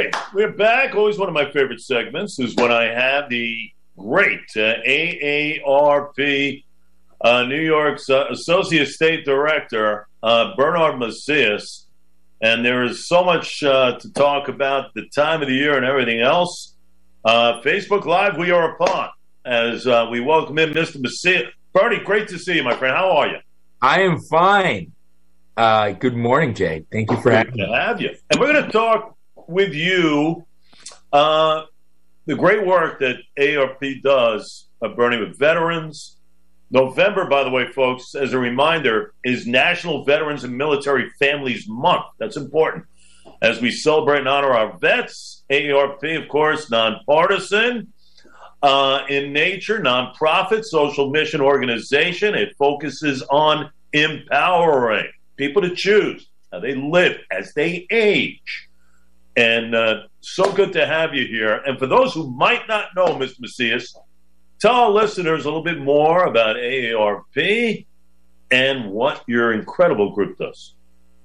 right, we're back. Always one of my favorite segments is when I have the great uh, AARP uh, New York's uh, Associate State Director, uh, Bernard Macias. And there is so much uh, to talk about the time of the year and everything else. Uh, Facebook Live, we are upon as we welcome in Mr. Macias. Bernie, great to see you, my friend. How are you? I am fine. good morning, Jay. Thank you for having me. Have you. And we're going to talk with you uh, the great work that ARP does, of burning with veterans. November, by the way, folks, as a reminder, is National Veterans and Military Families Month. That's important. As we celebrate and honor our vets, AARP, of course, nonpartisan uh, in nature, nonprofit, social mission organization. It focuses on empowering people to choose how they live as they age and uh, so good to have you here. And for those who might not know, Mr. Macias, tell our listeners a little bit more about AARP and what your incredible group does.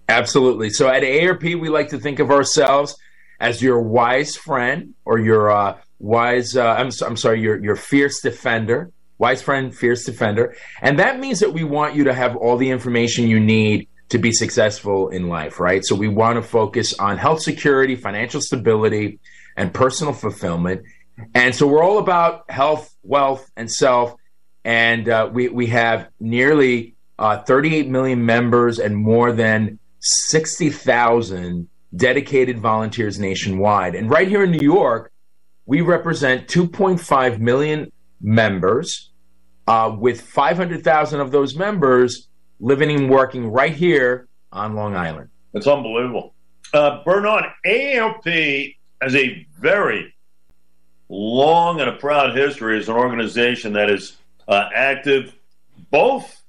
Absolutely. So at AARP, we like to think of ourselves as your wise friend or your uh, wise, uh, I'm, I'm sorry, your, your fierce defender. Wise friend, fierce defender. And that means that we want you to have all the information you need to be successful in life, right? So we want to focus on health security, financial stability, and personal fulfillment. And so we're all about health, wealth, and self. And uh, we, we have nearly uh, 38 million members and more than 60,000 dedicated volunteers nationwide. And right here in New York, we represent 2.5 million members, uh, with 500,000 of those members living and working right here on Long Island. It's unbelievable. Uh, Bernard, AARP has a very long and a proud history as an organization that is uh, active both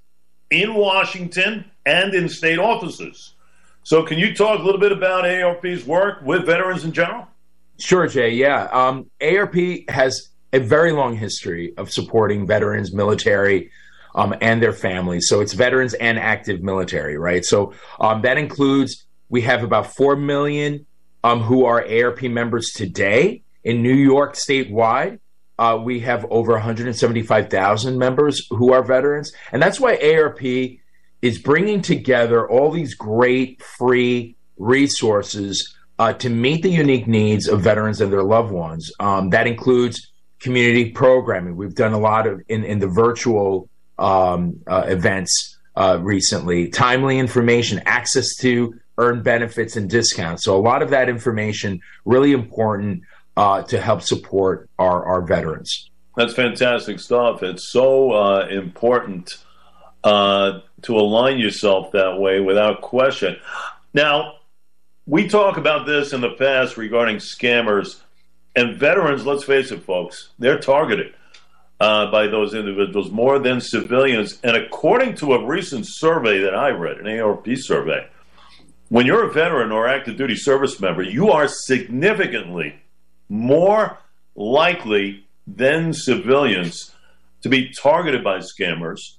in Washington and in state offices. So, can you talk a little bit about AARP's work with veterans in general? Sure, Jay. Yeah. Um, AARP has a very long history of supporting veterans, military, um, and their families. So it's veterans and active military, right? So um, that includes we have about four million um, who are AARP members today in New York statewide. Uh, we have over 175,000 members who are veterans, and that's why AARP is bringing together all these great free resources uh, to meet the unique needs of veterans and their loved ones. Um, that includes community programming. We've done a lot of in, in the virtual um, uh, events uh, recently, timely information, access to earned benefits and discounts. So a lot of that information really important uh, to help support our, our veterans. That's fantastic stuff. It's so uh, important uh, to align yourself that way without question. Now, we talk about this in the past regarding scammers and veterans. Let's face it, folks, they're targeted uh, by those individuals more than civilians. And according to a recent survey that I read, an ARP survey, when you're a veteran or active duty service member, you are significantly more likely than civilians to be targeted by scammers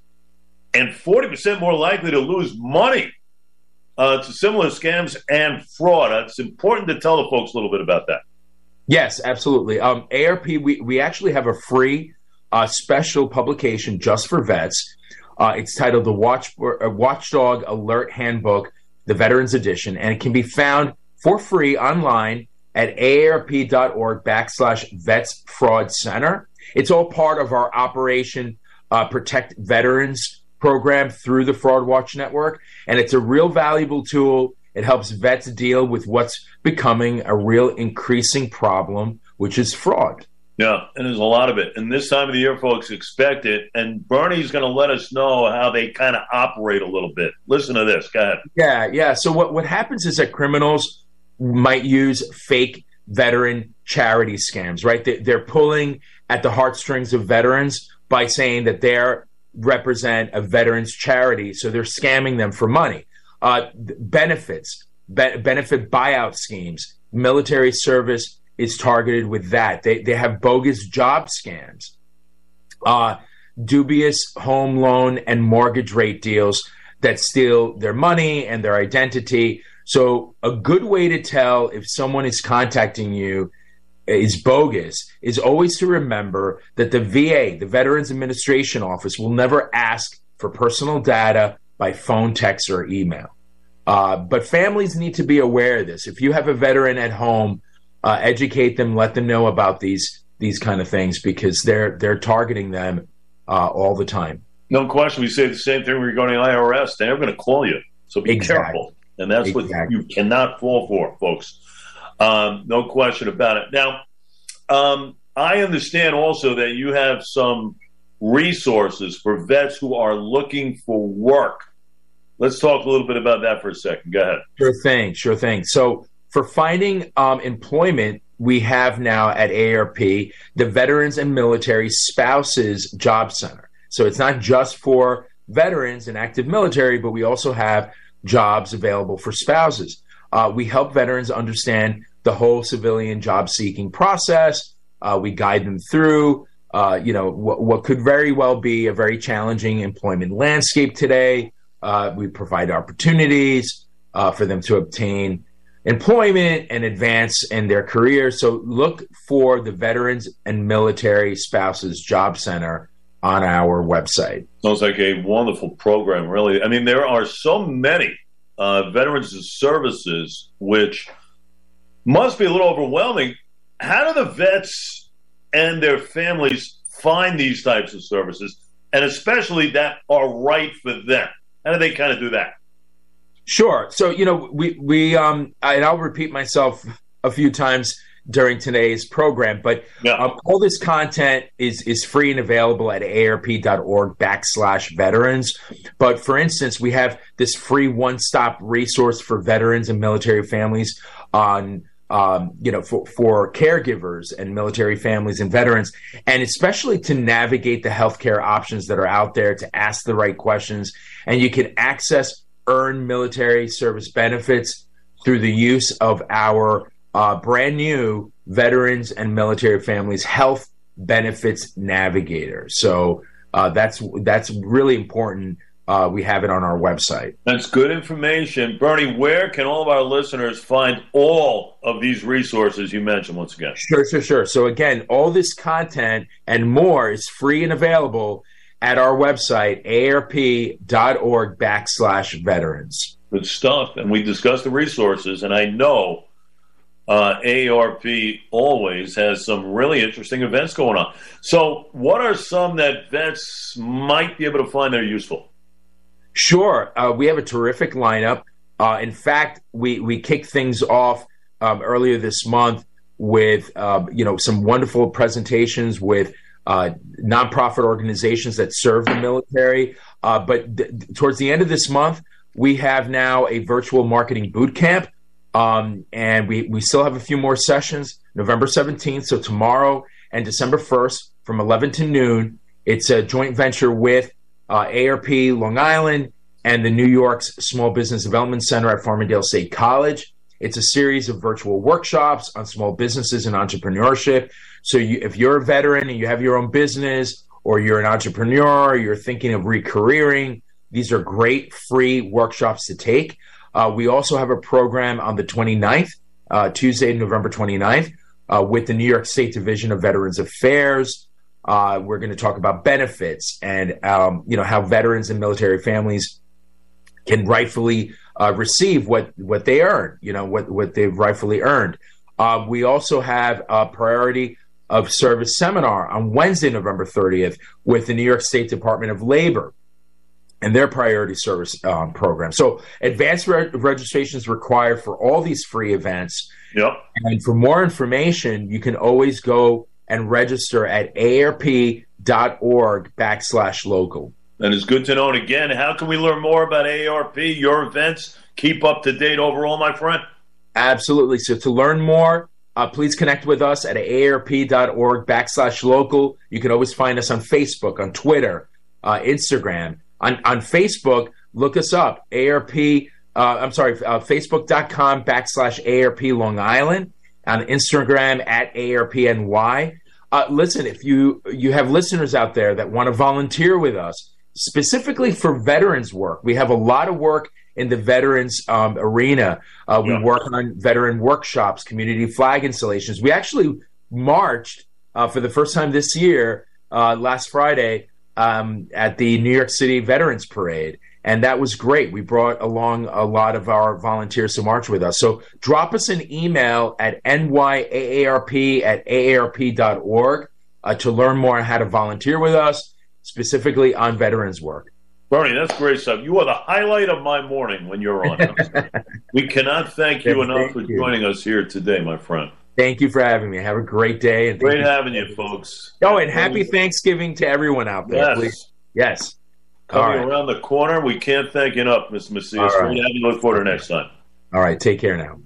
and 40% more likely to lose money uh, to similar scams and fraud. It's important to tell the folks a little bit about that. Yes, absolutely. Um, AARP, we, we actually have a free a special publication just for vets. Uh, it's titled the Watch, uh, Watchdog Alert Handbook, the Veterans Edition, and it can be found for free online at aarp.org backslash vets fraud center. It's all part of our Operation uh, Protect Veterans program through the Fraud Watch Network, and it's a real valuable tool. It helps vets deal with what's becoming a real increasing problem, which is fraud. Yeah, and there's a lot of it. And this time of the year, folks expect it. And Bernie's going to let us know how they kind of operate a little bit. Listen to this. Go ahead. Yeah, yeah. So what, what happens is that criminals might use fake veteran charity scams, right? They, they're pulling at the heartstrings of veterans by saying that they represent a veterans charity. So they're scamming them for money. Uh, benefits, be- benefit buyout schemes, military service is targeted with that. They they have bogus job scams, uh, dubious home loan and mortgage rate deals that steal their money and their identity. So a good way to tell if someone is contacting you is bogus is always to remember that the VA, the Veterans Administration Office, will never ask for personal data by phone, text, or email. Uh, but families need to be aware of this. If you have a veteran at home, uh, educate them, let them know about these these kind of things because they're they're targeting them uh, all the time. No question. We say the same thing regarding IRS. They're going to call you, so be exactly. careful. And that's exactly. what you cannot fall for, folks. Um, no question about it. Now, um, I understand also that you have some resources for vets who are looking for work. Let's talk a little bit about that for a second. Go ahead. Sure thing. Sure thing. So, for finding um, employment, we have now at ARP the Veterans and Military Spouses Job Center. So, it's not just for veterans and active military, but we also have jobs available for spouses. Uh, we help veterans understand the whole civilian job seeking process. Uh, we guide them through, uh, you know, what, what, could very well be a very challenging employment landscape today. Uh, we provide opportunities uh, for them to obtain employment and advance in their career. So look for the Veterans and Military Spouses Job Center on our website. Sounds like a wonderful program, really. I mean, there are so many uh, veterans services which must be a little overwhelming. How do the vets and their families find these types of services, and especially that are right for them? How do they kind of do that? Sure. So you know, we we um, and I'll repeat myself a few times during today's program. But yeah. um, all this content is is free and available at aarp.org backslash veterans. But for instance, we have this free one stop resource for veterans and military families on. Um, you know, for, for caregivers and military families and veterans, and especially to navigate the healthcare options that are out there, to ask the right questions, and you can access earned military service benefits through the use of our uh, brand new veterans and military families health benefits navigator. So uh, that's that's really important. Uh, we have it on our website. That's good information, Bernie. Where can all of our listeners find all of these resources you mentioned once again? Sure, sure, sure. So again, all this content and more is free and available at our website, aarp.org backslash veterans. Good stuff. And we discussed the resources, and I know uh, AARP always has some really interesting events going on. So, what are some that vets might be able to find that are useful? Sure. Uh, we have a terrific lineup. Uh, in fact, we, we kicked things off um, earlier this month with uh, you know some wonderful presentations with uh, nonprofit organizations that serve the military. Uh, but th- towards the end of this month, we have now a virtual marketing boot camp um, and we, we still have a few more sessions, November 17th, so tomorrow and December 1st from 11 to noon. It's a joint venture with uh, AARP Long Island and the New York's Small Business Development Center at Farmingdale State College. It's a series of virtual workshops on small businesses and entrepreneurship. So you, if you're a veteran and you have your own business, or you're an entrepreneur, you're thinking of recareering, these are great free workshops to take. Uh, we also have a program on the 29th, uh, Tuesday, November 29th, uh, with the New York State Division of Veterans Affairs. Uh, we're going to talk about benefits and um, you know how veterans and military families can rightfully uh, receive what what they earn, you know what what they've rightfully earned. Uh, we also have a priority of service seminar on Wednesday, November 30th, with the New York State Department of Labor and their priority service um, program. So advanced re- registration is required for all these free events. Yep. And for more information, you can always go and register at aarp.org backslash local. And it's good to know. And again, how can we learn more about ARP, your events? Keep up to date overall, my friend. Absolutely. So to learn more, uh, please connect with us at aarp.org backslash local. You can always find us on Facebook, on Twitter, uh, Instagram on, on Facebook, look us up. ARP, uh, I'm sorry, uh, facebook.com backslash AARP Long Island. On Instagram at AARPNY. Uh, listen, if you you have listeners out there that want to volunteer with us, specifically for veterans work, we have a lot of work in the veterans um, arena. Uh, we Yeah. work on veteran workshops, community flag installations. We actually marched uh, for the first time this year, uh, last Friday, um, at the New York City Veterans Parade. And that was great. We brought along a lot of our volunteers to march with us. So drop us an email at nyaarp at aarp.org uh, to learn more on how to volunteer with us, specifically on veterans work. Bernie, that's great stuff. You are the highlight of my morning when you're on. we cannot thank you enough thank for you. joining us here today, my friend. Thank you for having me. Have a great day. And Great having you, folks. Oh, and happy Thanksgiving to everyone out there. Yes. Please. Yes. Coming right. around the corner, we can't thank you enough, Mr. Macias. Right. Great having you. Look forward to next time. All right. Take care now.